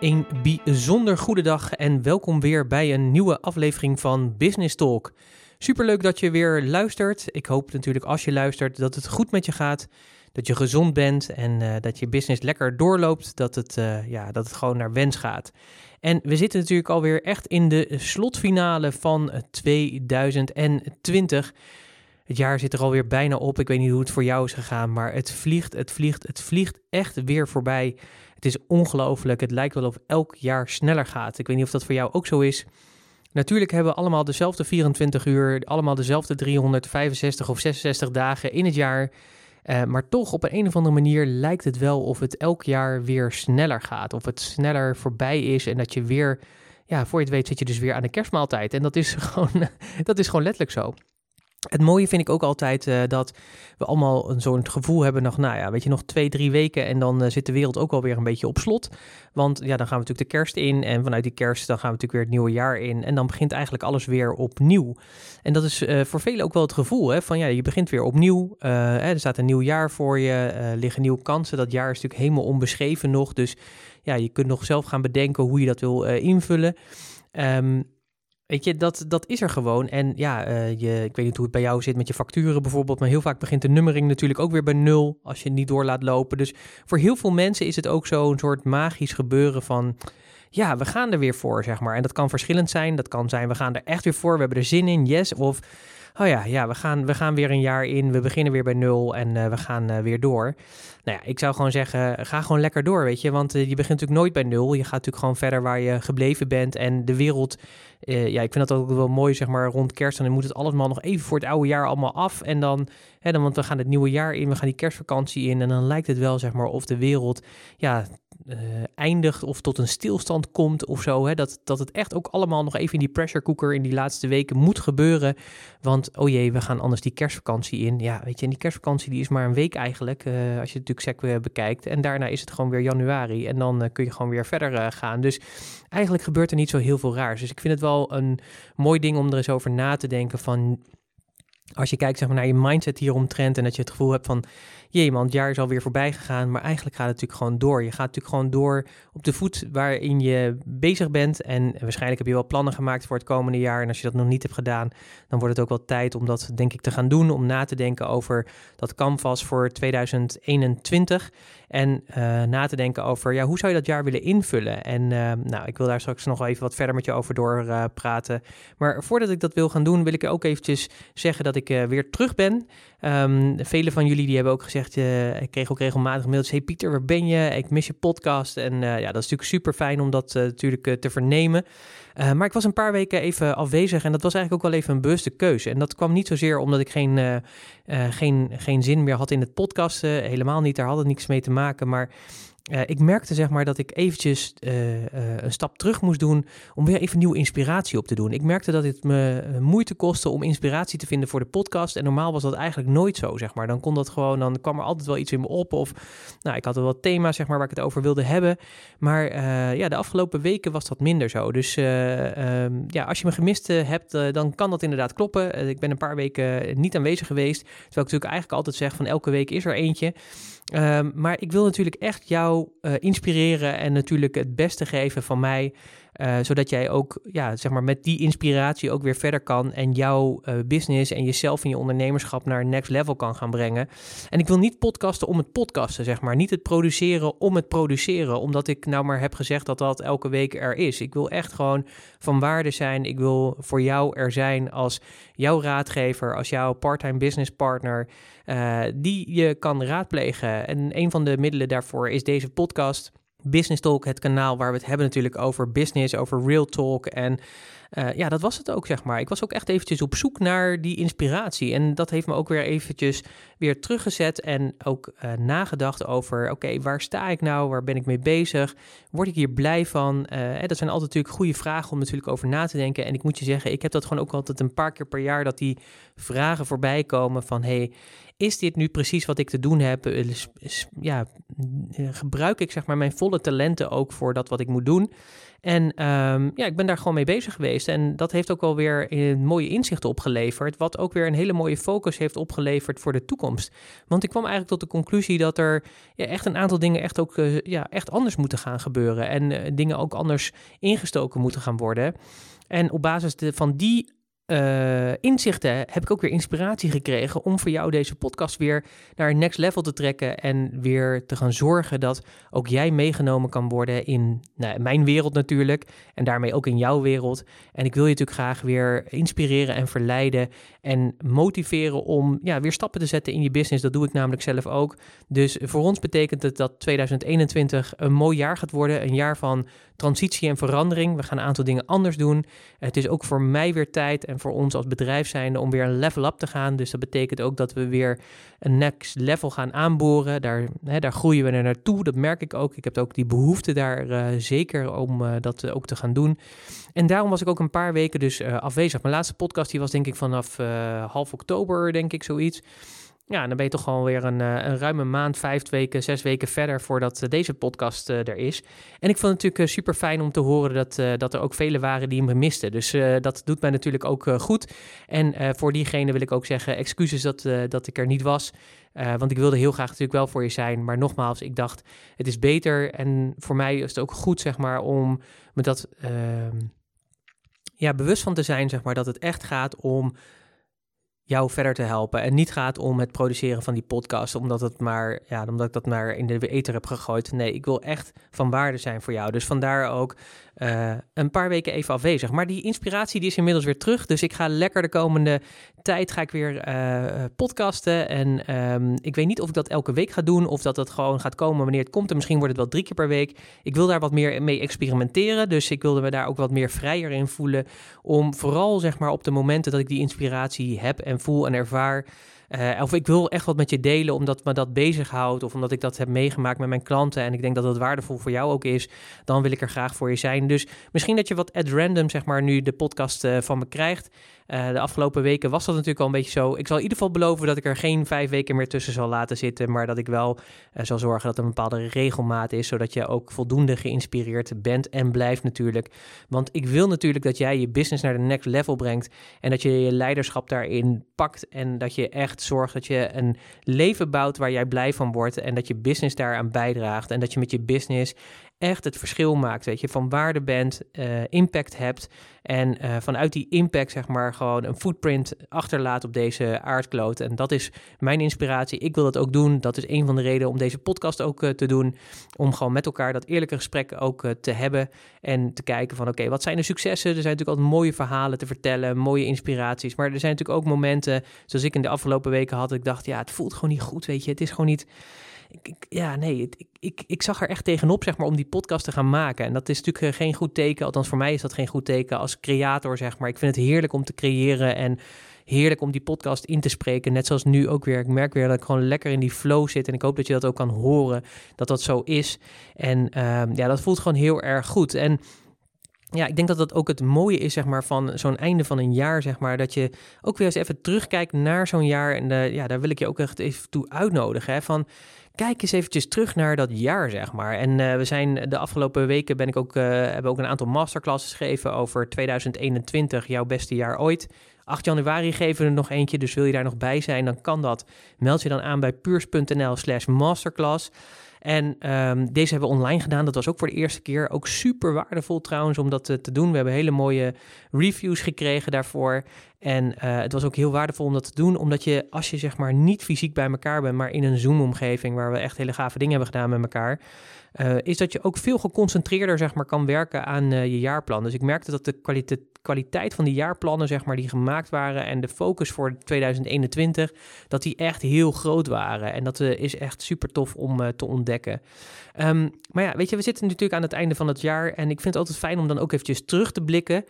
Een bijzonder goede dag en welkom weer bij een nieuwe aflevering van Business Talk. Superleuk dat je weer luistert. Ik hoop natuurlijk als je luistert dat het goed met je gaat, dat je gezond bent en uh, dat je business lekker doorloopt, dat het, uh, ja, dat het gewoon naar wens gaat. En we zitten natuurlijk alweer echt in de slotfinale van 2020. Het jaar zit er alweer bijna op. Ik weet niet hoe het voor jou is gegaan, maar het vliegt, het vliegt, het vliegt echt weer voorbij. Het is ongelooflijk. Het lijkt wel of elk jaar sneller gaat. Ik weet niet of dat voor jou ook zo is. Natuurlijk hebben we allemaal dezelfde 24 uur, allemaal dezelfde 365 of 66 dagen in het jaar. Uh, maar toch op een, een of andere manier lijkt het wel of het elk jaar weer sneller gaat. Of het sneller voorbij is en dat je weer, ja, voor je het weet zit je dus weer aan de kerstmaaltijd. En dat is gewoon, dat is gewoon letterlijk zo. Het mooie vind ik ook altijd uh, dat we allemaal zo'n gevoel hebben nog, nou ja, weet je, nog twee, drie weken en dan uh, zit de wereld ook alweer een beetje op slot. Want ja, dan gaan we natuurlijk de kerst in en vanuit die kerst dan gaan we natuurlijk weer het nieuwe jaar in en dan begint eigenlijk alles weer opnieuw. En dat is uh, voor velen ook wel het gevoel, hè, van ja, je begint weer opnieuw, hè, er staat een nieuw jaar voor je, liggen nieuwe kansen. Dat jaar is natuurlijk helemaal onbeschreven nog, dus ja, je kunt nog zelf gaan bedenken hoe je dat wil invullen. Um, Weet je, dat, dat is er gewoon. En ja, uh, je, ik weet niet hoe het bij jou zit met je facturen bijvoorbeeld, maar heel vaak begint de nummering natuurlijk ook weer bij nul als je het niet door laat lopen. Dus voor heel veel mensen is het ook zo'n soort magisch gebeuren van, ja, we gaan er weer voor, zeg maar. En dat kan verschillend zijn. Dat kan zijn, we gaan er echt weer voor, we hebben er zin in, yes. Of, oh ja, ja we, gaan, we gaan weer een jaar in, we beginnen weer bij nul en uh, we gaan uh, weer door. Nou ja, ik zou gewoon zeggen, ga gewoon lekker door, weet je. Want uh, je begint natuurlijk nooit bij nul. Je gaat natuurlijk gewoon verder waar je gebleven bent. En de wereld, ja, ik vind dat ook wel mooi, zeg maar, rond kerst. En dan moet het allemaal nog even voor het oude jaar allemaal af. En dan, hè, dan, want we gaan het nieuwe jaar in, we gaan die kerstvakantie in. En dan lijkt het wel, zeg maar, of de wereld, ja, uh, eindigt of tot een stilstand komt of zo. Hè? Dat, dat het echt ook allemaal nog even in die pressure cooker in die laatste weken moet gebeuren. Want, oh jee, we gaan anders die kerstvakantie in. Ja, weet je, en die kerstvakantie die is maar een week eigenlijk, uh, als je het natuurlijk sec bekijkt. En daarna is het gewoon weer januari en dan kun je gewoon weer verder gaan. Dus eigenlijk gebeurt er niet zo heel veel raars. Dus ik vind het wel een mooi ding om er eens over na te denken van als je kijkt zeg maar, naar je mindset hieromtrent en dat je het gevoel hebt van, jee man, het jaar is alweer voorbij gegaan, maar eigenlijk gaat het natuurlijk gewoon door. Je gaat natuurlijk gewoon door op de voet waarin je bezig bent en waarschijnlijk heb je wel plannen gemaakt voor het komende jaar en als je dat nog niet hebt gedaan, dan wordt het ook wel tijd om dat denk ik te gaan doen, om na te denken over dat canvas voor 2021 en uh, na te denken over, ja, hoe zou je dat jaar willen invullen? En uh, nou, ik wil daar straks nog even wat verder met je over door praten. Maar voordat ik dat wil gaan doen, wil ik ook eventjes zeggen dat ik weer terug ben. Um, vele van jullie die hebben ook gezegd, ik kreeg ook regelmatig mailtjes, hey Pieter, waar ben je? Ik mis je podcast. En ja, dat is natuurlijk super fijn om dat natuurlijk te vernemen. Maar ik was een paar weken even afwezig en dat was eigenlijk ook wel even een bewuste keuze. En dat kwam niet zozeer omdat ik geen, geen, geen zin meer had in het podcasten. Helemaal niet, daar had het niks mee te maken. Maar uh, ik merkte zeg maar dat ik eventjes uh, uh, een stap terug moest doen om weer even nieuwe inspiratie op te doen. Ik merkte dat het me moeite kostte om inspiratie te vinden voor de podcast. En normaal was dat eigenlijk nooit zo, zeg maar. Dan kon dat gewoon, dan kwam er altijd wel iets in me op. Of nou, ik had wel thema's, zeg maar, waar ik het over wilde hebben. Maar ja, de afgelopen weken was dat minder zo. Dus um, ja, als je me gemist hebt, dan kan dat inderdaad kloppen. ik ben een paar weken niet aanwezig geweest. Terwijl ik natuurlijk eigenlijk altijd zeg van elke week is er eentje. Um, maar ik wil natuurlijk echt jou uh, inspireren en natuurlijk het beste geven van mij. Uh, zodat jij ook, ja, zeg maar, met die inspiratie ook weer verder kan en jouw uh, business en jezelf en je ondernemerschap naar next level kan gaan brengen. En ik wil niet podcasten om het podcasten, zeg maar. Niet het produceren om het produceren, omdat ik nou maar heb gezegd dat dat elke week er is. Ik wil echt gewoon van waarde zijn. Ik wil voor jou er zijn als jouw raadgever, als jouw part-time business partner, uh, die je kan raadplegen. En een van de middelen daarvoor is deze podcast. Business Talk, het kanaal waar we het hebben natuurlijk over business, over real talk. En uh, ja, dat was het ook, zeg maar. Ik was ook echt eventjes op zoek naar die inspiratie. En dat heeft me ook weer eventjes weer teruggezet en ook uh, nagedacht over... oké, waar sta ik nou? Waar ben ik mee bezig? Word ik hier blij van? Uh, dat zijn altijd natuurlijk goede vragen om natuurlijk over na te denken. En ik moet je zeggen, ik heb dat gewoon ook altijd een paar keer per jaar... dat die vragen voorbij komen van... hey, is dit nu precies wat ik te doen heb? Ja, gebruik ik zeg maar mijn volle talenten ook voor dat wat ik moet doen? En um, ja, ik ben daar gewoon mee bezig geweest. En dat heeft ook wel weer een mooie inzichten opgeleverd. Wat ook weer een hele mooie focus heeft opgeleverd voor de toekomst. Want ik kwam eigenlijk tot de conclusie dat er echt een aantal dingen echt ook ja, echt anders moeten gaan gebeuren. En dingen ook anders ingestoken moeten gaan worden. En op basis van die uh, inzichten heb ik ook weer inspiratie gekregen om voor jou deze podcast weer naar een next level te trekken en weer te gaan zorgen dat ook jij meegenomen kan worden in nou, mijn wereld natuurlijk en daarmee ook in jouw wereld. En ik wil je natuurlijk graag weer inspireren en verleiden en motiveren om ja, weer stappen te zetten in je business. Dat doe ik namelijk zelf ook. Dus voor ons betekent het dat 2021 een mooi jaar gaat worden, een jaar van transitie en verandering. We gaan een aantal dingen anders doen. Het is ook voor mij weer tijd en voor ons als bedrijf zijnde om weer een level up te gaan. Dus dat betekent ook dat we weer een next level gaan aanboren. Daar, hè, daar groeien we er naartoe. Dat merk ik ook. Ik heb ook die behoefte daar uh, zeker om uh, dat ook te gaan doen. En daarom was ik ook een paar weken dus uh, afwezig. Mijn laatste podcast die was denk ik vanaf half oktober, denk ik, zoiets. Ja, dan ben je toch gewoon weer een, een ruime maand, vijf weken, zes weken verder voordat deze podcast uh, er is. En ik vond het natuurlijk super fijn om te horen dat, dat er ook velen waren die me misten. Dus dat doet mij natuurlijk ook goed. En voor diegene wil ik ook zeggen, excuses dat, dat ik er niet was. want ik wilde heel graag natuurlijk wel voor je zijn. Maar nogmaals, ik dacht, het is beter. En voor mij is het ook goed, zeg maar, om me dat ehm, ja, bewust van te zijn, zeg maar, dat het echt gaat om jou verder te helpen. En niet gaat om het produceren van die podcast, omdat, het maar, ja, omdat ik dat maar in de ether heb gegooid. Nee, ik wil echt van waarde zijn voor jou. Dus vandaar ook uh, een paar weken even afwezig. Maar die inspiratie die is inmiddels weer terug. Dus ik ga lekker de komende tijd ga ik weer uh, podcasten. En um, ik weet niet of ik dat elke week ga doen of dat dat gewoon gaat komen wanneer het komt. En misschien wordt het wel drie keer per week. Ik wil daar wat meer mee experimenteren. Dus ik wilde me daar ook wat meer vrijer in voelen. Om vooral zeg maar op de momenten dat ik die inspiratie heb voel en ervaar uh, of ik wil echt wat met je delen omdat me dat bezighoudt of omdat ik dat heb meegemaakt met mijn klanten en ik denk dat dat waardevol voor jou ook is, dan wil ik er graag voor je zijn. Dus misschien dat je wat at random zeg maar nu de podcast uh, van me krijgt. Uh, de afgelopen weken was dat natuurlijk al een beetje zo. Ik zal in ieder geval beloven dat ik er geen vijf weken meer tussen zal laten zitten, maar dat ik wel zal zorgen dat er een bepaalde regelmaat is, zodat je ook voldoende geïnspireerd bent en blijft natuurlijk. Want ik wil natuurlijk dat jij je business naar de next level brengt en dat je je leiderschap daarin pakt en dat je echt zorgt dat je een leven bouwt waar jij blij van wordt en dat je business daaraan bijdraagt en dat je met je business echt het verschil maakt, weet je, van waarde bent, uh, impact hebt en uh, vanuit die impact zeg maar gewoon een footprint achterlaat op deze aardkloot. En dat is mijn inspiratie. Ik wil dat ook doen. Dat is een van de redenen om deze podcast ook uh, te doen, om gewoon met elkaar dat eerlijke gesprek ook te hebben en te kijken van oké, wat zijn de successen? Er zijn natuurlijk altijd mooie verhalen te vertellen, mooie inspiraties, maar er zijn natuurlijk ook momenten, zoals ik in de afgelopen weken had, ik dacht ja, het voelt gewoon niet goed, weet je, het is gewoon niet ik, ja, nee, ik, ik, ik zag er echt tegenop, zeg maar, om die podcast te gaan maken. En dat is natuurlijk eh, geen goed teken, althans voor mij is dat geen goed teken als creator, zeg maar. Ik vind het heerlijk om te creëren en heerlijk om die podcast in te spreken. Net zoals nu ook weer. Ik merk weer dat ik gewoon lekker in die flow zit. En ik hoop dat je dat ook kan horen, dat dat zo is. En um, ja, dat voelt gewoon heel erg goed. En ja, ik denk dat dat ook het mooie is, zeg maar, van zo'n einde van een jaar, zeg maar. Dat je ook weer eens even terugkijkt naar zo'n jaar. En uh, ja, daar wil ik je ook echt even toe uitnodigen. Hè, van kijk eens eventjes terug naar dat jaar, zeg maar. En uh, we zijn de afgelopen weken ben ik ook, uh, hebben ook een aantal masterclasses gegeven over 2021, jouw beste jaar ooit. 8 januari geven we er nog eentje, dus wil je daar nog bij zijn, dan kan dat. Meld je dan aan bij puurs.nl slash masterclass. En ehm, deze hebben we online gedaan. Dat was ook voor de eerste keer. Ook super waardevol trouwens om dat te, te doen. We hebben hele mooie reviews gekregen daarvoor. En uh, het was ook heel waardevol om dat te doen, omdat je als je zeg maar niet fysiek bij elkaar bent, maar in een Zoom-omgeving waar we echt hele gave dingen hebben gedaan met elkaar, uh, is dat je ook veel geconcentreerder zeg maar, kan werken aan je jaarplan. Dus ik merkte dat de kwaliteit, kwaliteit van die jaarplannen zeg maar, die gemaakt waren en de focus voor 2021, dat die echt heel groot waren. En dat uh, is echt super tof om te ontdekken. Um, maar ja, weet je, we zitten natuurlijk aan het einde van het jaar en ik vind het altijd fijn om dan ook eventjes terug te blikken.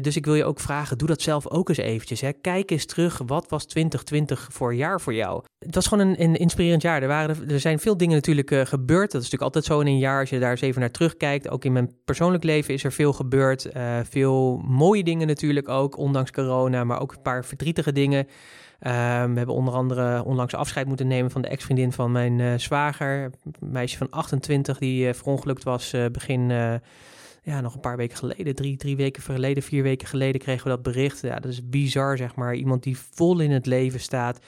dus ik wil je ook vragen, doe dat zelf ook eens eventjes. Hè. Kijk eens terug, wat was 2020 voor jaar voor jou? Het was gewoon een, een inspirerend jaar. Er, waren, er zijn veel dingen natuurlijk gebeurd. Dat is natuurlijk altijd zo in een jaar als je daar eens even naar terugkijkt. Ook in mijn persoonlijk leven is er veel gebeurd. Veel mooie dingen natuurlijk ook, ondanks corona, maar ook een paar verdrietige dingen. Uh, we hebben onder andere onlangs afscheid moeten nemen van de ex-vriendin van mijn uh, zwager. Een meisje van 28 die uh, verongelukt was begin, ja, nog een paar weken geleden. Drie, drie weken geleden, vier weken geleden kregen we dat bericht. Ja, dat is bizar, zeg maar. Iemand die vol in het leven staat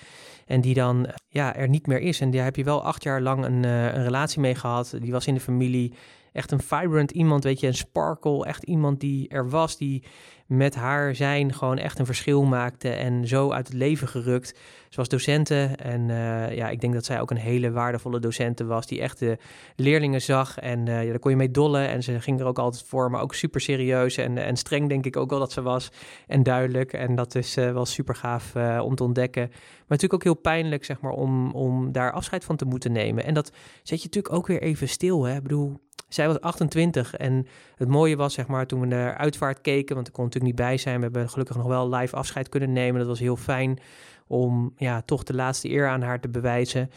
en die dan ja, er niet meer is. En daar heb je wel acht jaar lang een, een relatie mee gehad. Die was in de familie echt een vibrant iemand, weet je, een sparkle. Echt iemand die er was, die met haar zijn gewoon echt een verschil maakte en zo uit het leven gerukt. Ze was docenten en uh, ja, ik denk dat zij ook een hele waardevolle docente was, die echt de leerlingen zag en uh, ja, daar kon je mee dollen en ze ging er ook altijd voor, maar ook super serieus en, en streng denk ik ook wel dat ze was en duidelijk en dat is uh, wel super gaaf om te ontdekken. Maar natuurlijk ook heel pijnlijk, zeg maar, om, om daar afscheid van te moeten nemen. En dat zet je natuurlijk ook weer even stil, hè. Ik bedoel, zij was 28 en het mooie was, zeg maar, toen we naar uitvaart keken, want ik kon natuurlijk niet bij zijn. We hebben gelukkig nog wel live afscheid kunnen nemen. Dat was heel fijn om ja, toch de laatste eer aan haar te bewijzen.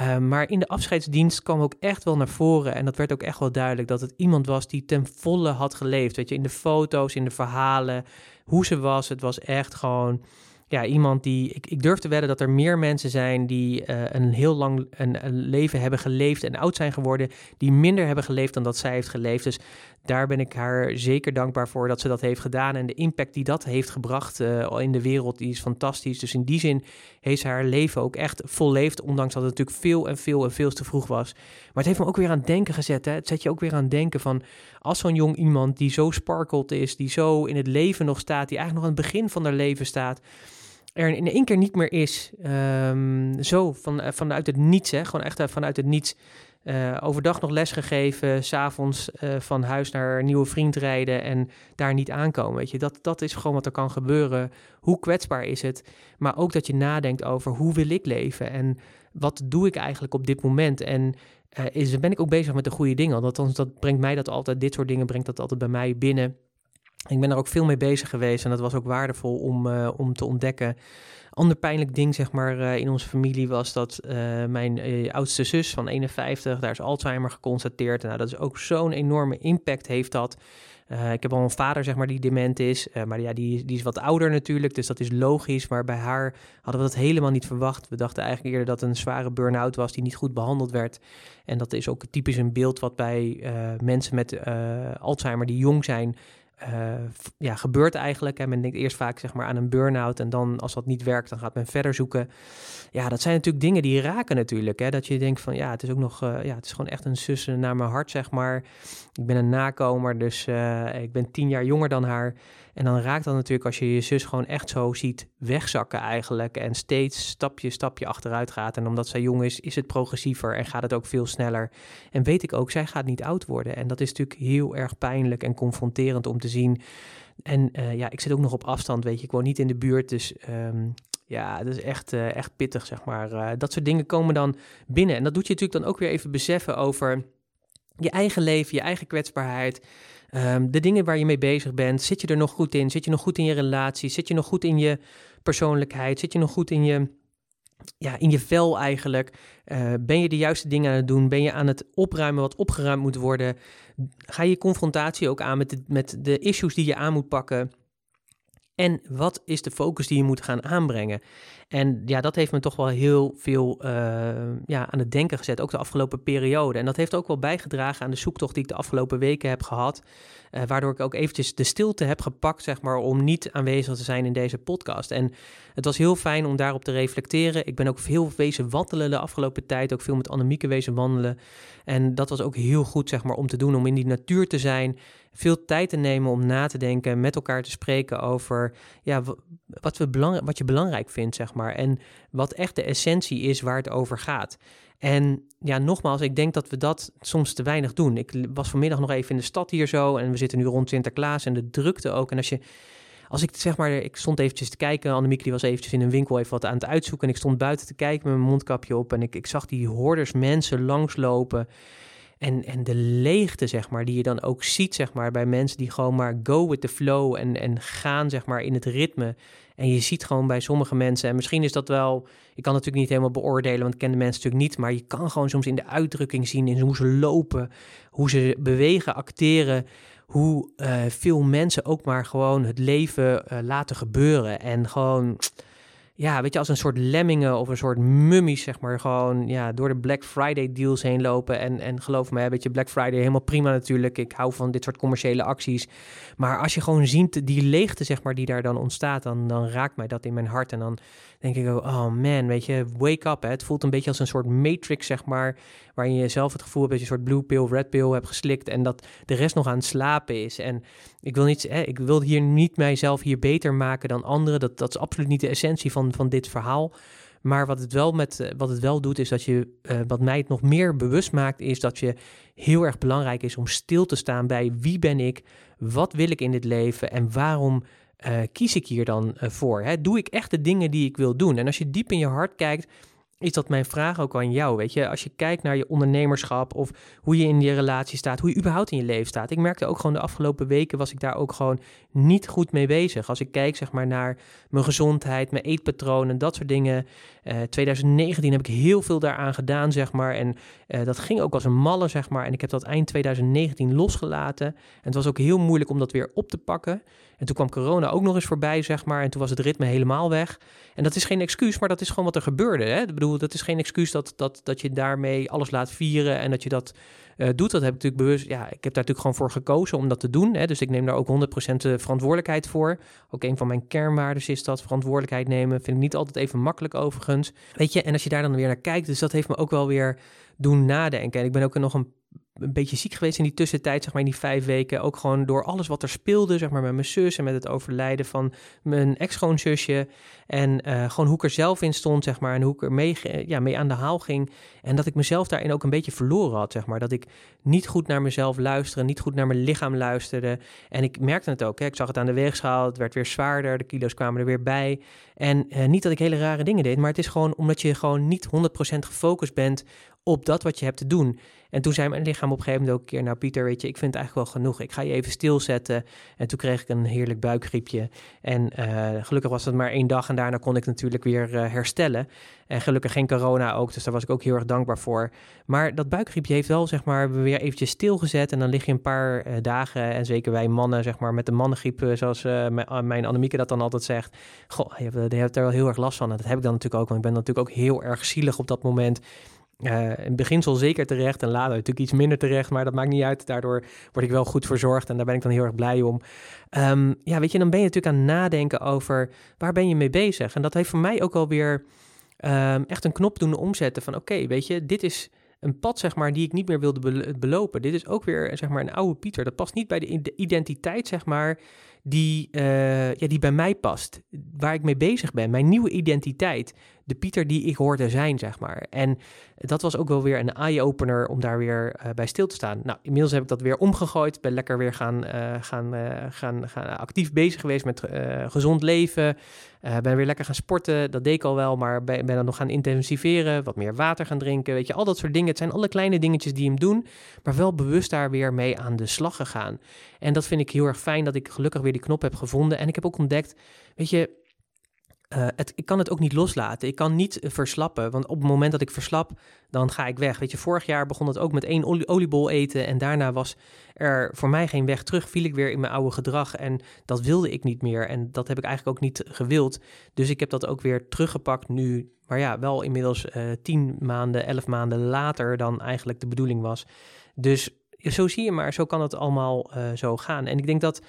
Uh, maar in de afscheidsdienst kwam ook echt wel naar voren. En dat werd ook echt wel duidelijk dat het iemand was die ten volle had geleefd. Weet je, in de foto's, in de verhalen, hoe ze was. Het was echt gewoon ja, iemand die. Ik, ik durf te wedden dat er meer mensen zijn die uh, een heel lang een, leven hebben geleefd en oud zijn geworden. Die minder hebben geleefd dan dat zij heeft geleefd. Dus daar ben ik haar zeker dankbaar voor dat ze dat heeft gedaan. En de impact die dat heeft gebracht uh, in de wereld, die is fantastisch. Dus in die zin heeft ze haar leven ook echt volleefd. Ondanks dat het natuurlijk veel en veel en veel te vroeg was. Maar het heeft me ook weer aan het denken gezet. Hè? Het zet je ook weer aan het denken van. Als zo'n jong iemand die zo sparkelt is, die zo in het leven nog staat, die eigenlijk nog aan het begin van haar leven staat er in één keer niet meer is. Um, zo, van, eh, vanuit het niets, hè? gewoon echt vanuit het niets. Uh, overdag nog les gegeven, s'avonds uh, van huis naar een nieuwe vriend rijden en daar niet aankomen. Weet je, dat, dat is gewoon wat er kan gebeuren. Hoe kwetsbaar is het? Maar ook dat je nadenkt over hoe wil ik leven en wat doe ik eigenlijk op dit moment? En uh, is, ben ik ook bezig met de goede dingen? Want dat brengt mij dat altijd, dit soort dingen brengt dat altijd bij mij binnen. Ik ben er ook veel mee bezig geweest en dat was ook waardevol om, uh, om te ontdekken. Ander pijnlijk ding, zeg maar, uh, in onze familie was dat uh, mijn oudste zus van 51, daar is Alzheimer geconstateerd. Nou, dat is ook zo'n enorme impact heeft dat. ik heb al een vader, zeg maar, die dement is. maar ja, die, die is wat ouder natuurlijk, dus dat is logisch. Maar bij haar hadden we dat helemaal niet verwacht. We dachten eigenlijk eerder dat het een zware burn-out was die niet goed behandeld werd. En dat is ook typisch een beeld wat bij mensen met Alzheimer die jong zijn uh, ja, gebeurt eigenlijk. En men denkt eerst vaak zeg maar, aan een burn-out en dan als dat niet werkt, dan gaat men verder zoeken. Ja, dat zijn natuurlijk dingen die raken natuurlijk. Hè? Dat je denkt van ja, het is ook nog, uh, ja, het is gewoon echt een zus naar mijn hart, zeg maar. Ik ben een nakomer, dus uh, ik ben tien jaar jonger dan haar. En dan raakt dat natuurlijk als je je zus gewoon echt zo ziet wegzakken eigenlijk. En steeds stapje, stapje achteruit gaat. En omdat zij jong is, is het progressiever en gaat het ook veel sneller. En weet ik ook, zij gaat niet oud worden. En dat is natuurlijk heel erg pijnlijk en confronterend om te zien. En uh, ja, ik zit ook nog op afstand, weet je. Ik woon niet in de buurt, dus um, ja, dat is echt, uh, echt pittig, zeg maar. Uh, dat soort dingen komen dan binnen. En dat doet je natuurlijk dan ook weer even beseffen over je eigen leven, je eigen kwetsbaarheid. Um, de dingen waar je mee bezig bent, zit je er nog goed in? Zit je nog goed in je relatie? Zit je nog goed in je persoonlijkheid? Zit je nog goed in je, ja, in je vel eigenlijk? Uh, ben je de juiste dingen aan het doen? Ben je aan het opruimen wat opgeruimd moet worden? Ga je confrontatie ook aan met de, met de issues die je aan moet pakken? En wat is de focus die je moet gaan aanbrengen? En ja, dat heeft me toch wel heel veel uh, ja, aan het denken gezet, ook de afgelopen periode. En dat heeft ook wel bijgedragen aan de zoektocht die ik de afgelopen weken heb gehad. Uh, waardoor ik ook eventjes de stilte heb gepakt, zeg maar, om niet aanwezig te zijn in deze podcast. En het was heel fijn om daarop te reflecteren. Ik ben ook veel wezen wandelen de afgelopen tijd, ook veel met Annemieke wezen wandelen. En dat was ook heel goed, zeg maar, om te doen, om in die natuur te zijn veel tijd te nemen om na te denken, met elkaar te spreken over ja, wat, we belang, wat je belangrijk vindt, zeg maar. En wat echt de essentie is waar het over gaat. En ja, nogmaals, ik denk dat we dat soms te weinig doen. Ik was vanmiddag nog even in de stad hier zo en we zitten nu rond Sinterklaas en de drukte ook. En als je als ik zeg maar, ik stond eventjes te kijken, Annemiek die was eventjes in een winkel even wat aan het uitzoeken en ik stond buiten te kijken met mijn mondkapje op en ik, ik zag die hoorders mensen langslopen en, en de leegte, zeg maar, die je dan ook ziet, zeg maar, bij mensen die gewoon maar go with the flow en, en gaan, zeg maar, in het ritme. En je ziet gewoon bij sommige mensen, en misschien is dat wel, ik kan natuurlijk niet helemaal beoordelen, want ik ken de mensen natuurlijk niet, maar je kan gewoon soms in de uitdrukking zien, in hoe ze lopen, hoe ze bewegen, acteren, hoe uh, veel mensen ook maar gewoon het leven uh, laten gebeuren. En gewoon ja, weet je, als een soort lemmingen of een soort mummies, zeg maar, gewoon ja, door de Black Friday deals heen lopen. En, en geloof me, weet je, Black Friday helemaal prima natuurlijk. Ik hou van dit soort commerciële acties. Maar als je gewoon ziet die leegte, zeg maar, die daar dan ontstaat, dan, dan raakt mij dat in mijn hart. En dan denk ik oh man, weet je, wake up. Hè. Het voelt een beetje als een soort matrix, zeg maar, waarin je zelf het gevoel hebt dat je een soort blue pill, red pill hebt geslikt en dat de rest nog aan het slapen is. En ik wil, niet, hè, ik wil hier niet mijzelf hier beter maken dan anderen. Dat, dat is absoluut niet de essentie van, van dit verhaal. Maar wat het wel, met, eh, wat het wel doet, is dat je, uh, wat mij het nog meer bewust maakt, is dat je heel erg belangrijk is om stil te staan bij wie ben ik, wat wil ik in dit leven en waarom uh, kies ik hier dan voor? Hè? Doe ik echt de dingen die ik wil doen? En als je diep in je hart kijkt, is dat mijn vraag ook aan jou. Weet je, als je kijkt naar je ondernemerschap of hoe je in je relatie staat, hoe je überhaupt in je leven staat. Ik merkte ook gewoon de afgelopen weken was ik daar ook gewoon niet goed mee bezig. Als ik kijk zeg maar naar mijn gezondheid, mijn eetpatronen, dat soort dingen. Uh, eh, 2019 heb ik heel veel daaraan gedaan, zeg maar. En uh, dat ging ook als een malle, zeg maar. En ik heb dat eind 2019 losgelaten. En het was ook heel moeilijk om dat weer op te pakken. En toen kwam corona ook nog eens voorbij, zeg maar. En toen was het ritme helemaal weg. En dat is geen excuus, maar dat is gewoon wat er gebeurde. Hè? Dat is geen excuus dat, dat, dat je daarmee alles laat vieren en dat je dat uh, doet. Dat heb ik natuurlijk bewust. Ja, ik heb daar natuurlijk gewoon voor gekozen om dat te doen. Hè? Dus ik neem daar ook 100% verantwoordelijkheid voor. Ook een van mijn kernwaarden is dat verantwoordelijkheid nemen. Vind ik niet altijd even makkelijk overigens. Weet je, en als je daar dan weer naar kijkt, dus dat heeft me ook wel weer doen nadenken. En ik ben ook nog een een beetje ziek geweest in die tussentijd, zeg maar in die vijf weken. Ook gewoon door alles wat er speelde, zeg maar met mijn zus en met het overlijden van mijn ex-schoonzusje. En uh, gewoon hoe ik er zelf in stond, zeg maar. En hoe ik er mee, ja, mee aan de haal ging. En dat ik mezelf daarin ook een beetje verloren had, zeg maar. Dat ik niet goed naar mezelf luisterde, niet goed naar mijn lichaam luisterde. En ik merkte het ook, hè. ik zag het aan de weegschaal. Het werd weer zwaarder, de kilo's kwamen er weer bij. En uh, niet dat ik hele rare dingen deed, maar het is gewoon omdat je gewoon niet 100% gefocust bent op dat wat je hebt te doen. En toen zei mijn lichaam op een gegeven moment ook een keer, nou Pieter, weet je, ik vind het eigenlijk wel genoeg. Ik ga je even stilzetten. En toen kreeg ik een heerlijk buikgriepje. En uh, gelukkig was het maar één dag en daarna kon ik natuurlijk weer uh, herstellen. En gelukkig geen corona ook, dus daar was ik ook heel erg dankbaar voor. Maar dat buikgriepje heeft wel, zeg maar, weer eventjes stilgezet. En dan lig je een paar uh, dagen, en zeker wij mannen, zeg maar, met de mannengriep, zoals mijn Annemieke dat dan altijd zegt. Goh, je hebt, je hebt er wel heel erg last van. En dat heb ik dan natuurlijk ook, want ik ben natuurlijk ook heel erg zielig op dat moment. Uh, in beginsel zeker terecht en later natuurlijk iets minder terecht, maar dat maakt niet uit. Daardoor word ik wel goed verzorgd en daar ben ik dan heel erg blij om. Um, ja, weet je, dan ben je natuurlijk aan het nadenken over waar ben je mee bezig. En dat heeft voor mij ook alweer um, echt een knop doen omzetten van oké, weet je, dit is een pad, zeg maar, die ik niet meer wilde belopen. Dit is ook weer, zeg maar, een oude Pieter. Dat past niet bij de identiteit, zeg maar, die, uh, ja, die bij mij past. Waar ik mee bezig ben. Mijn nieuwe identiteit de Pieter die ik hoorde zijn, zeg maar. En dat was ook wel weer een eye-opener om daar weer uh, bij stil te staan. Nou, inmiddels heb ik dat weer omgegooid. Ben lekker weer gaan, uh, gaan, uh, gaan, gaan actief bezig geweest met gezond leven. ben weer lekker gaan sporten. Dat deed ik al wel, maar ben, ben dat nog gaan intensiveren. Wat meer water gaan drinken. Weet je, al dat soort dingen. Het zijn alle kleine dingetjes die hem doen. Maar wel bewust daar weer mee aan de slag gegaan. En dat vind ik heel erg fijn dat ik gelukkig weer die knop heb gevonden. En ik heb ook ontdekt, weet je het, ik kan het ook niet loslaten. Ik kan niet verslappen. Want op het moment dat ik verslap, dan ga ik weg. Weet je, vorig jaar begon het ook met één olie, oliebol eten. En daarna was er voor mij geen weg terug. Viel ik weer in mijn oude gedrag. En dat wilde ik niet meer. En dat heb ik eigenlijk ook niet gewild. Dus ik heb dat ook weer teruggepakt nu. Maar ja, wel inmiddels uh, tien maanden, elf maanden later dan eigenlijk de bedoeling was. Dus zo zie je maar, zo kan het allemaal zo gaan. En ik denk dat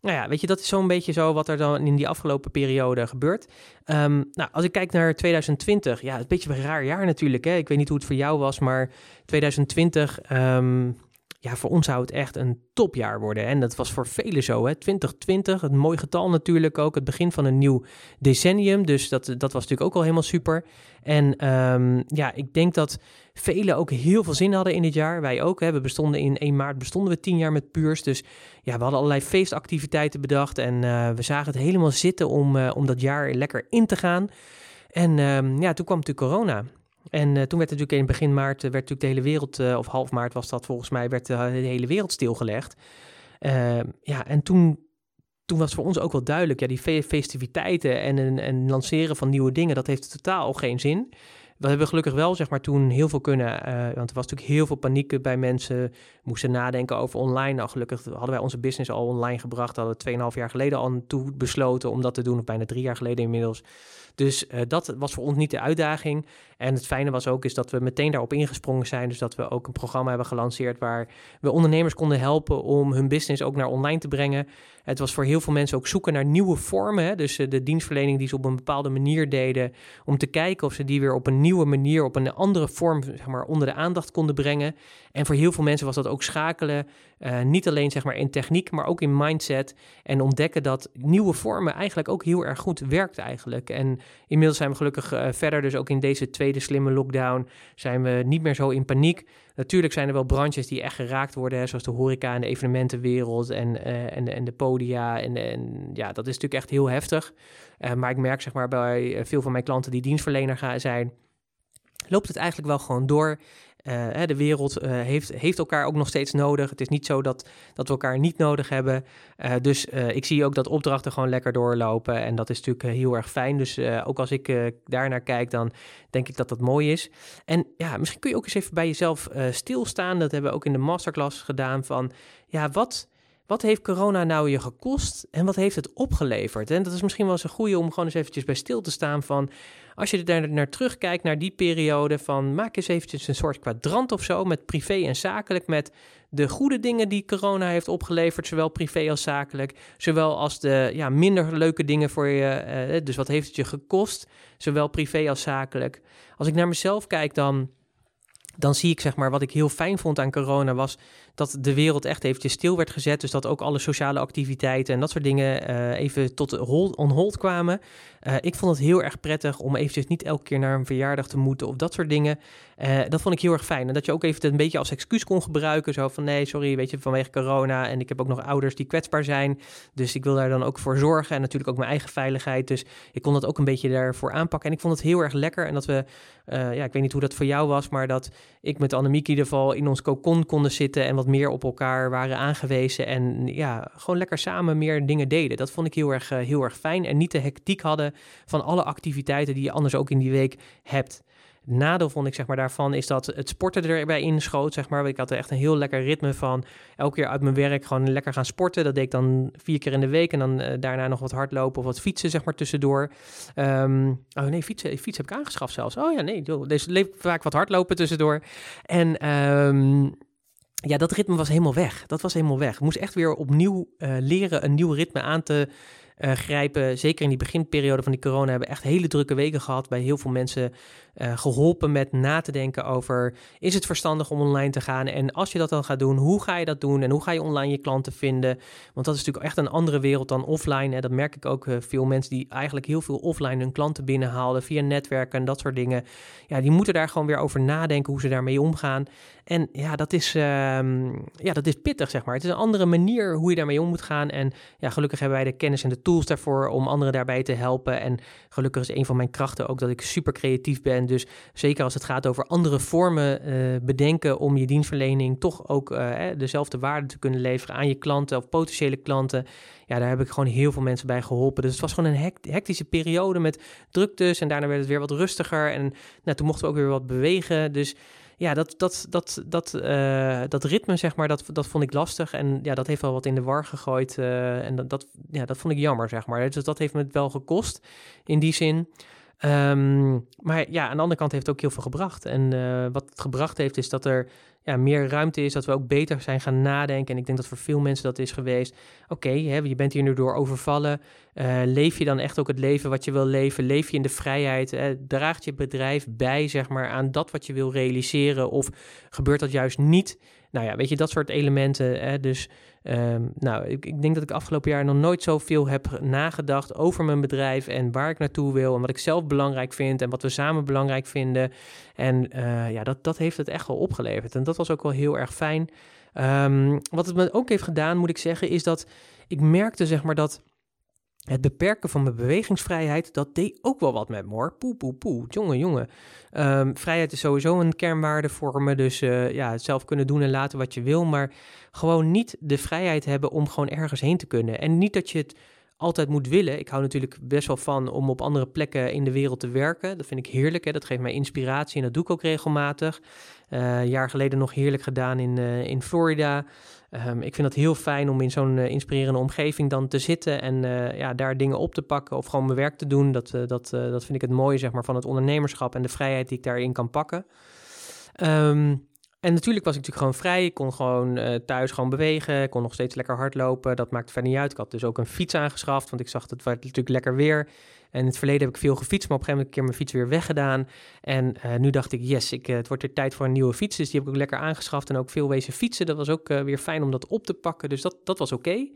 nou ja, weet je, dat is zo'n beetje zo wat er dan in die afgelopen periode gebeurt. Um, nou, als ik kijk naar 2020, ja, een beetje een raar jaar natuurlijk. Hè? Ik weet niet hoe het voor jou was, maar 2020, um, ehm, ja, voor ons zou het echt een topjaar worden. En dat was voor velen zo. Hè? 2020, een mooi getal natuurlijk ook. Het begin van een nieuw decennium. Dus dat, dat was natuurlijk ook al helemaal super. En um, ja, ik denk dat velen ook heel veel zin hadden in dit jaar. Wij ook. Hè. We bestonden in 1 maart bestonden we tien jaar met Puurs. Dus ja, we hadden allerlei feestactiviteiten bedacht. En uh, we zagen het helemaal zitten om, uh, om dat jaar lekker in te gaan. En um, ja, toen kwam natuurlijk corona. En uh, toen werd natuurlijk in begin maart, werd natuurlijk de hele wereld, of half maart was dat volgens mij, werd de hele wereld stilgelegd. Uh, ja, en toen, toen was voor ons ook wel duidelijk, ja, die festiviteiten en, en lanceren van nieuwe dingen, dat heeft totaal geen zin. We hebben gelukkig wel, zeg maar, toen heel veel kunnen. Uh, want er was natuurlijk heel veel paniek bij mensen. Moesten nadenken over online. Nou, gelukkig hadden wij onze business al online gebracht. Hadden we 2,5 jaar geleden al toe besloten om dat te doen. Of bijna drie jaar geleden inmiddels. Dus uh, dat was voor ons niet de uitdaging. En het fijne was ook is dat we meteen daarop ingesprongen zijn. Dus dat we ook een programma hebben gelanceerd waar we ondernemers konden helpen om hun business ook naar online te brengen. Het was voor heel veel mensen ook zoeken naar nieuwe vormen. Dus uh, de dienstverlening die ze op een bepaalde manier deden. Om te kijken of ze die weer op een nieuwe manier, op een andere vorm, zeg maar, onder de aandacht konden brengen. En voor heel veel mensen was dat ook schakelen. Uh, niet alleen zeg maar in techniek, maar ook in mindset. En ontdekken dat nieuwe vormen eigenlijk ook heel erg goed werkt eigenlijk. En inmiddels zijn we gelukkig uh, verder. Dus ook in deze tweede slimme lockdown zijn we niet meer zo in paniek. Natuurlijk zijn er wel branches die echt geraakt worden, hè, zoals de horeca en de evenementenwereld en, uh, en, de, en de podia. En, en ja, dat is natuurlijk echt heel heftig. maar ik merk zeg maar bij veel van mijn klanten die dienstverlener zijn loopt het eigenlijk wel gewoon door. Uh, de wereld uh, heeft, heeft elkaar ook nog steeds nodig. Het is niet zo dat, dat we elkaar niet nodig hebben. Uh, dus ik zie ook dat opdrachten gewoon lekker doorlopen. En dat is natuurlijk heel erg fijn. Dus ook als ik daarnaar kijk, dan denk ik dat dat mooi is. En ja, misschien kun je ook eens even bij jezelf stilstaan. Dat hebben we ook in de masterclass gedaan. Van ja, wat wat heeft corona nou je gekost en wat heeft het opgeleverd? En dat is misschien wel eens een goede om gewoon eens eventjes bij stil te staan van... als je er naar terugkijkt, naar die periode van... maak eens eventjes een soort kwadrant of zo met privé en zakelijk... met de goede dingen die corona heeft opgeleverd, zowel privé als zakelijk... zowel als de ja, minder leuke dingen voor je, eh, dus wat heeft het je gekost... zowel privé als zakelijk. Als ik naar mezelf kijk dan dan zie ik zeg maar wat ik heel fijn vond aan corona was dat de wereld echt eventjes stil werd gezet. Dus dat ook alle sociale activiteiten en dat soort dingen uh, even tot hold, on hold kwamen. Uh, ik vond het heel erg prettig om eventjes niet elke keer naar een verjaardag te moeten of dat soort dingen. Uh, dat vond ik heel erg fijn. En dat je ook even een beetje als excuus kon gebruiken. Zo van nee, sorry, weet je, vanwege corona. En ik heb ook nog ouders die kwetsbaar zijn. Dus ik wil daar dan ook voor zorgen. En natuurlijk ook mijn eigen veiligheid. Dus ik kon dat ook een beetje daarvoor aanpakken. En ik vond het heel erg lekker. En dat we, ja, ik weet niet hoe dat voor jou was, maar dat ik met Annemiek in ieder geval in ons cocon konden zitten en wat meer op elkaar waren aangewezen en ja, gewoon lekker samen meer dingen deden. Dat vond ik heel erg, uh, heel erg fijn en niet de hectiek hadden van alle activiteiten die je anders ook in die week hebt. Nadeel vond ik zeg maar daarvan is dat het sporten erbij inschoot. Zeg maar. Ik had echt een heel lekker ritme van. Elke keer uit mijn werk gewoon lekker gaan sporten. Dat deed ik dan vier keer in de week. En dan uh, daarna nog wat hardlopen of wat fietsen zeg maar tussendoor. Um, oh nee, fietsen, fiets heb ik aangeschaft zelfs. Oh ja, nee. Dus leef vaak wat hardlopen tussendoor. En... Um, ja, dat ritme was helemaal weg. Dat was helemaal weg. Ik moest echt weer opnieuw uh, leren een nieuw ritme aan te uh, grijpen. Zeker in die beginperiode van die corona hebben we echt hele drukke weken gehad. Bij heel veel mensen uh, geholpen met na te denken over... is het verstandig om online te gaan? En als je dat dan gaat doen, hoe ga je dat doen? En hoe ga je online je klanten vinden? Want dat is natuurlijk echt een andere wereld dan offline. Hè? Dat merk ik ook uh, veel mensen die eigenlijk heel veel offline hun klanten binnenhalen... via netwerken en dat soort dingen. Ja, die moeten daar gewoon weer over nadenken hoe ze daarmee omgaan. En ja, dat is, uh, ja, dat is pittig, zeg maar. Het is een andere manier hoe je daarmee om moet gaan. En ja, gelukkig hebben wij de kennis en de tools daarvoor om anderen daarbij te helpen. En gelukkig is een van mijn krachten ook dat ik super creatief ben. Dus zeker als het gaat over andere vormen uh, bedenken om je dienstverlening toch ook uh, dezelfde waarde te kunnen leveren aan je klanten of potentiële klanten. Ja, daar heb ik gewoon heel veel mensen bij geholpen. Dus het was gewoon een hectische periode met druktes en daarna werd het weer wat rustiger. En nou, toen mochten we ook weer wat bewegen. Dus ja, dat, dat, dat, dat, uh, dat ritme, zeg maar, dat, dat vond ik lastig. En ja, dat heeft wel wat in de war gegooid. Uh, en dat, dat, ja, dat vond ik jammer, zeg maar. Dus dat heeft me het wel gekost in die zin. Um, maar ja, aan de andere kant heeft het ook heel veel gebracht. En uh, wat het gebracht heeft, is dat er ja, meer ruimte is, dat we ook beter zijn gaan nadenken. En ik denk dat voor veel mensen dat is geweest. Oké, je bent hier nu door overvallen. Uh, leef je dan echt ook het leven wat je wil leven? Leef je in de vrijheid? Uh, draagt je bedrijf bij, zeg maar, aan dat wat je wil realiseren? Of gebeurt dat juist niet? Nou ja, weet je, dat soort elementen. Hè? Dus um, nou, ik, ik, denk dat ik afgelopen jaar nog nooit zoveel heb nagedacht over mijn bedrijf en waar ik naartoe wil en wat ik zelf belangrijk vind en wat we samen belangrijk vinden. En uh, ja, dat, dat heeft het echt wel opgeleverd. En dat was ook wel heel erg fijn. Um, wat het me ook heeft gedaan, moet ik zeggen, is dat ik merkte zeg maar dat het beperken van mijn bewegingsvrijheid, dat deed ook wel wat met me hoor. Poe, poe, poe. Jongen, jongen. Um, vrijheid is sowieso een kernwaarde voor me. Dus uh, ja, zelf kunnen doen en laten wat je wil. Maar gewoon niet de vrijheid hebben om gewoon ergens heen te kunnen. En niet dat je het altijd moet willen. Ik hou natuurlijk best wel van om op andere plekken in de wereld te werken. Dat vind ik heerlijk. Hè? Dat geeft mij inspiratie en dat doe ik ook regelmatig. Uh, een jaar geleden nog heerlijk gedaan in, uh, in Florida. Um, ik vind het heel fijn om in zo'n uh, inspirerende omgeving dan te zitten en ja, daar dingen op te pakken of gewoon mijn werk te doen. Dat, dat, dat vind ik het mooie zeg maar, van het ondernemerschap en de vrijheid die ik daarin kan pakken. Um, en natuurlijk was ik natuurlijk gewoon vrij. Ik kon gewoon uh, thuis gewoon bewegen. Ik kon nog steeds lekker hardlopen. Dat maakte verder niet uit. Ik had dus ook een fiets aangeschaft, want ik zag dat het natuurlijk lekker weer. En in het verleden heb ik veel gefietst, maar op een gegeven moment een keer mijn fiets weer weggedaan. En uh, nu dacht ik, yes, ik, uh, het wordt er tijd voor een nieuwe fiets. Dus die heb ik ook lekker aangeschaft en ook veel wezen fietsen. Dat was ook weer fijn om dat op te pakken. Dus dat, dat was oké.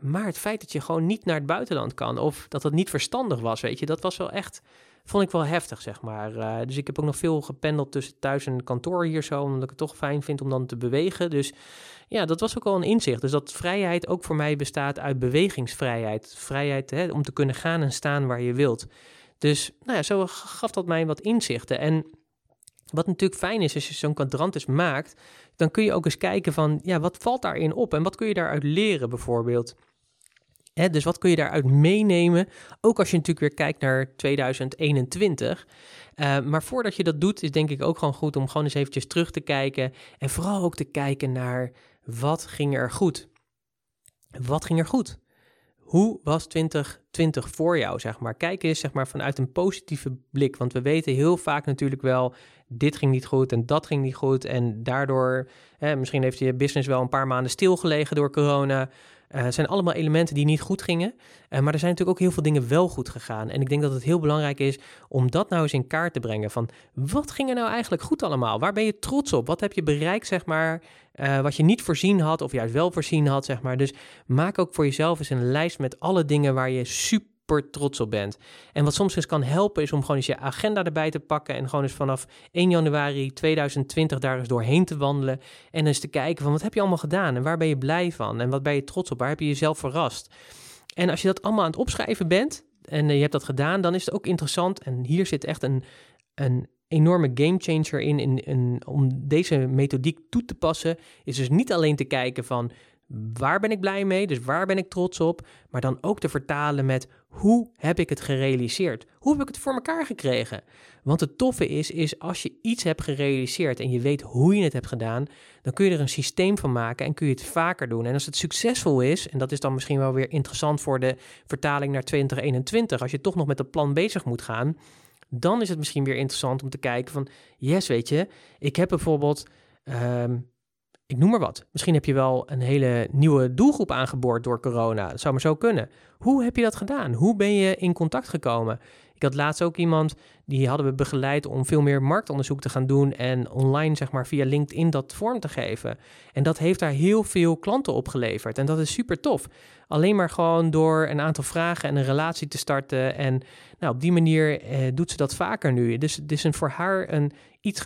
Maar het feit dat je gewoon niet naar het buitenland kan, of dat het niet verstandig was, weet je, dat was wel echt vond ik wel heftig, zeg maar. Uh, dus ik heb ook nog veel gependeld tussen thuis en kantoor hier zo, omdat ik het toch fijn vind om dan te bewegen. Dus ja, dat was ook al een inzicht. Dus dat vrijheid ook voor mij bestaat uit bewegingsvrijheid. Vrijheid hè, om te kunnen gaan en staan waar je wilt. Dus nou ja, zo gaf dat mij wat inzichten. En wat natuurlijk fijn is, als je zo'n kwadrant maakt, dan kun je ook eens kijken van, ja, wat valt daarin op en wat kun je daaruit leren bijvoorbeeld dus wat kun je daaruit meenemen? Ook als je natuurlijk weer kijkt naar 2021. Uh, maar voordat je dat doet, is denk ik ook gewoon goed om gewoon eens eventjes terug te kijken. En vooral ook te kijken naar wat ging er goed? Wat ging er goed? Hoe was 2020 voor jou, zeg maar? Kijk eens zeg maar, vanuit een positieve blik. Want we weten heel vaak natuurlijk wel, dit ging niet goed en dat ging niet goed. En daardoor, misschien heeft je business wel een paar maanden stilgelegen door corona. Het zijn allemaal elementen die niet goed gingen. Uh, maar er zijn natuurlijk ook heel veel dingen wel goed gegaan. En ik denk dat het heel belangrijk is om dat nou eens in kaart te brengen. Van wat ging er nou eigenlijk goed allemaal? Waar ben je trots op? Wat heb je bereikt, zeg maar, uh, wat je niet voorzien had of juist wel voorzien had, zeg maar. Dus maak ook voor jezelf eens een lijst met alle dingen waar je super trots op bent. En wat soms eens kan helpen is om gewoon eens je agenda erbij te pakken en gewoon eens vanaf 1 januari 2020 daar eens doorheen te wandelen en eens te kijken van wat heb je allemaal gedaan en waar ben je blij van en wat ben je trots op, waar heb je jezelf verrast. En als je dat allemaal aan het opschrijven bent en je hebt dat gedaan, dan is het ook interessant en hier zit echt een, een enorme gamechanger in, in, in, om deze methodiek toe te passen, is dus niet alleen te kijken van waar ben ik blij mee, dus waar ben ik trots op, maar dan ook te vertalen met hoe heb ik het gerealiseerd? Hoe heb ik het voor elkaar gekregen? Want het toffe is, is als je iets hebt gerealiseerd en je weet hoe je het hebt gedaan, dan kun je er een systeem van maken en kun je het vaker doen. En als het succesvol is, en dat is dan misschien wel weer interessant voor de vertaling naar 2021, als je toch nog met dat plan bezig moet gaan, dan is het misschien weer interessant om te kijken van, yes, weet je, ik heb bijvoorbeeld um, ik noem maar wat. Misschien heb je wel een hele nieuwe doelgroep aangeboord door corona. Dat zou maar zo kunnen. Hoe heb je dat gedaan? Hoe ben je in contact gekomen? Ik had laatst ook iemand die hadden we begeleid om veel meer marktonderzoek te gaan doen en online zeg maar via LinkedIn dat vorm te geven. En dat heeft daar heel veel klanten opgeleverd en dat is super tof. Alleen maar gewoon door een aantal vragen en een relatie te starten en nou, op die manier eh, doet ze dat vaker nu. Dus het is een, voor haar een iets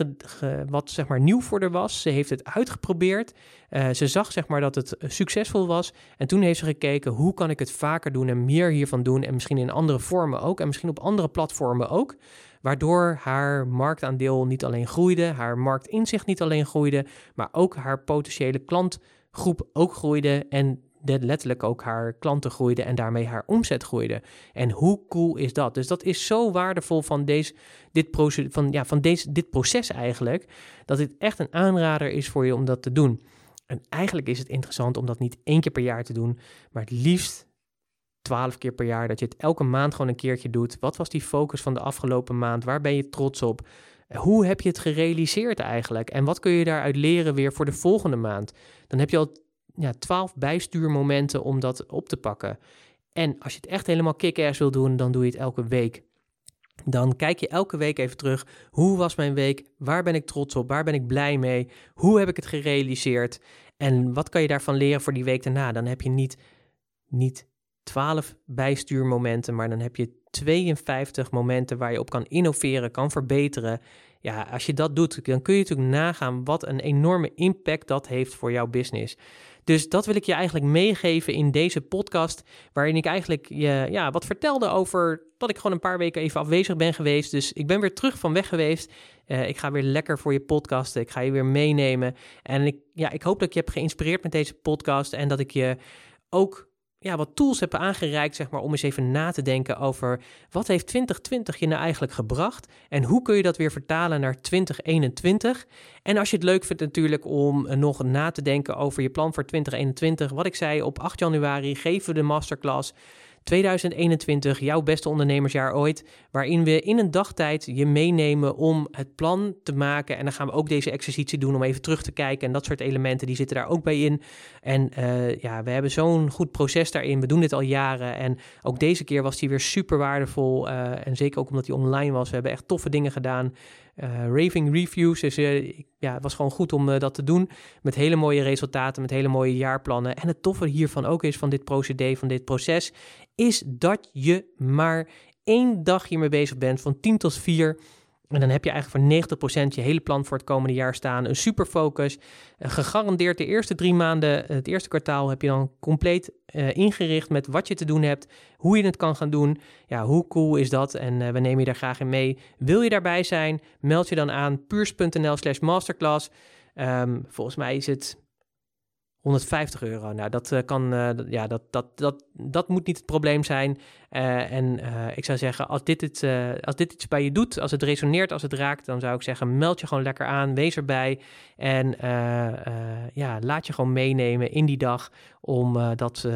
wat zeg maar nieuw voor haar was. Ze heeft het uitgeprobeerd. Uh, ze zag zeg maar dat het succesvol was. En toen heeft ze gekeken hoe kan ik het vaker doen en meer hiervan doen. En misschien in andere vormen ook. En misschien op andere platformen ook. Waardoor haar marktaandeel niet alleen groeide, haar marktinzicht niet alleen groeide, maar ook haar potentiële klantgroep ook groeide. En letterlijk ook haar klanten groeiden en daarmee haar omzet groeide. En hoe cool is dat? Dus dat is zo waardevol van, deze, dit, proces, van, ja, van deze, dit proces eigenlijk, dat dit echt een aanrader is voor je om dat te doen. En eigenlijk is het interessant om dat niet één keer per jaar te doen, maar het liefst twaalf keer per jaar, dat je het elke maand gewoon een keertje doet. Wat was die focus van de afgelopen maand? Waar ben je trots op? Hoe heb je het gerealiseerd eigenlijk? En wat kun je daaruit leren weer voor de volgende maand? Dan heb je al ja, 12 bijstuurmomenten om dat op te pakken. En als je het echt helemaal kick-ass wil doen, dan doe je het elke week. Dan kijk je elke week even terug. Hoe was mijn week? Waar ben ik trots op? Waar ben ik blij mee? Hoe heb ik het gerealiseerd? En wat kan je daarvan leren voor die week daarna? Dan heb je niet, niet 12 bijstuurmomenten, maar dan heb je 52 momenten waar je op kan innoveren, kan verbeteren. Ja, als je dat doet, dan kun je natuurlijk nagaan wat een enorme impact dat heeft voor jouw business. Dus dat wil ik je eigenlijk meegeven in deze podcast, waarin ik eigenlijk je ja, wat vertelde over dat ik gewoon een paar weken even afwezig ben geweest. Dus ik ben weer terug van weg geweest. Uh, ik ga weer lekker voor je podcasten. Ik ga je weer meenemen. En ik, ja, ik hoop dat ik je heb geïnspireerd met deze podcast en dat ik je ook ja, wat tools hebben aangereikt, zeg maar, om eens even na te denken over wat heeft 2020 je nou eigenlijk gebracht en hoe kun je dat weer vertalen naar 2021. En als je het leuk vindt natuurlijk om nog na te denken over je plan voor 2021, wat ik zei, op 8 januari geven we de masterclass 2021, jouw beste ondernemersjaar ooit, waarin we in een dagtijd je meenemen om het plan te maken. En dan gaan we ook deze exercitie doen om even terug te kijken en dat soort elementen, die zitten daar ook bij in. En uh, ja, we hebben zo'n goed proces daarin. We doen dit al jaren en ook deze keer was die weer super waardevol. Uh, en zeker ook omdat die online was. We hebben echt toffe dingen gedaan. Uh, raving reviews. Uh, ja, het was gewoon goed om uh, dat te doen. Met hele mooie resultaten, met hele mooie jaarplannen. En het toffe hiervan ook is, van dit procedé, van dit proces, is dat je maar één dag hiermee bezig bent, van 10 tot 4. En dan heb je eigenlijk voor 90% je hele plan voor het komende jaar staan. Een super focus. Uh, gegarandeerd de eerste drie maanden, het eerste kwartaal, heb je dan compleet uh, ingericht met wat je te doen hebt, hoe je het kan gaan doen. Ja, hoe cool is dat? En we nemen je daar graag in mee. Wil je daarbij zijn? Meld je dan aan puurs.nl slash masterclass. Um, volgens mij is het 150 euro. Nou, dat uh, kan, uh, ja, dat, dat, dat, dat moet niet het probleem zijn. Uh, en ik zou zeggen, als dit, het, als dit iets bij je doet, als het resoneert, als het raakt, dan zou ik zeggen, meld je gewoon lekker aan, wees erbij. En ja, laat je gewoon meenemen in die dag om dat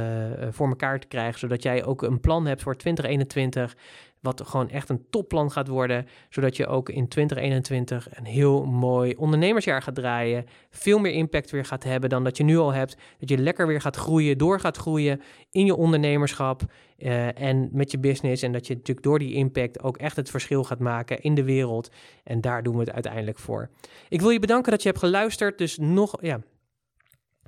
voor elkaar te krijgen, zodat jij ook een plan hebt voor 2021 wat gewoon echt een topplan gaat worden, zodat je ook in 2021 een heel mooi ondernemersjaar gaat draaien, veel meer impact weer gaat hebben dan dat je nu al hebt, dat je lekker weer gaat groeien, door gaat groeien in je ondernemerschap uh, en met je business en dat je natuurlijk door die impact ook echt het verschil gaat maken in de wereld en daar doen we het uiteindelijk voor. Ik wil je bedanken dat je hebt geluisterd, dus nog, ja,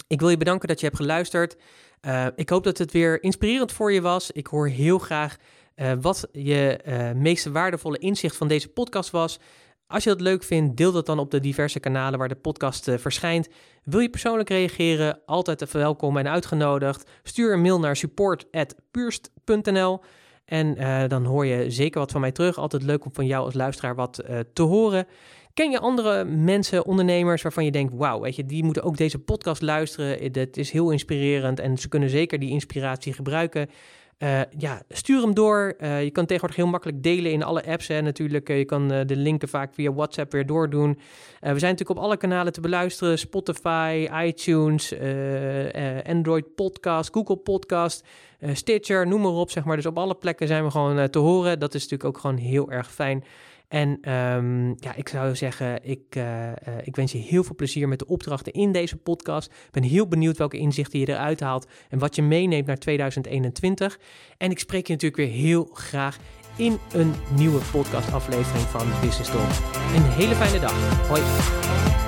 ik wil je bedanken dat je hebt geluisterd. Uh, ik hoop dat het weer inspirerend voor je was. Ik hoor heel graag uh, wat je uh, meeste waardevolle inzicht van deze podcast was. Als je dat leuk vindt, deel dat dan op de diverse kanalen waar de podcast uh, verschijnt. Wil je persoonlijk reageren? Altijd welkom en uitgenodigd. Stuur een mail naar support.puurst.nl en dan hoor je zeker wat van mij terug. Altijd leuk om van jou als luisteraar wat te horen. Ken je andere mensen, ondernemers, waarvan je denkt: wauw, weet je, die moeten ook deze podcast luisteren. Het is heel inspirerend en ze kunnen zeker die inspiratie gebruiken. Uh, ja, stuur hem door. Uh, je kan tegenwoordig heel makkelijk delen in alle apps. Hè, natuurlijk. Uh, je kan de linken vaak via WhatsApp weer doordoen. we zijn natuurlijk op alle kanalen te beluisteren: Spotify, iTunes, Android Podcast, Google Podcast, Stitcher, noem maar op. Zeg maar. Dus op alle plekken zijn we gewoon te horen. Dat is natuurlijk ook gewoon heel erg fijn. En um, ja, ik zou zeggen, ik, uh, uh, ik wens je heel veel plezier met de opdrachten in deze podcast. Ik ben heel benieuwd welke inzichten je eruit haalt en wat je meeneemt naar 2021. En ik spreek je natuurlijk weer heel graag in een nieuwe podcastaflevering van Business Talk. Een hele fijne dag. Hoi.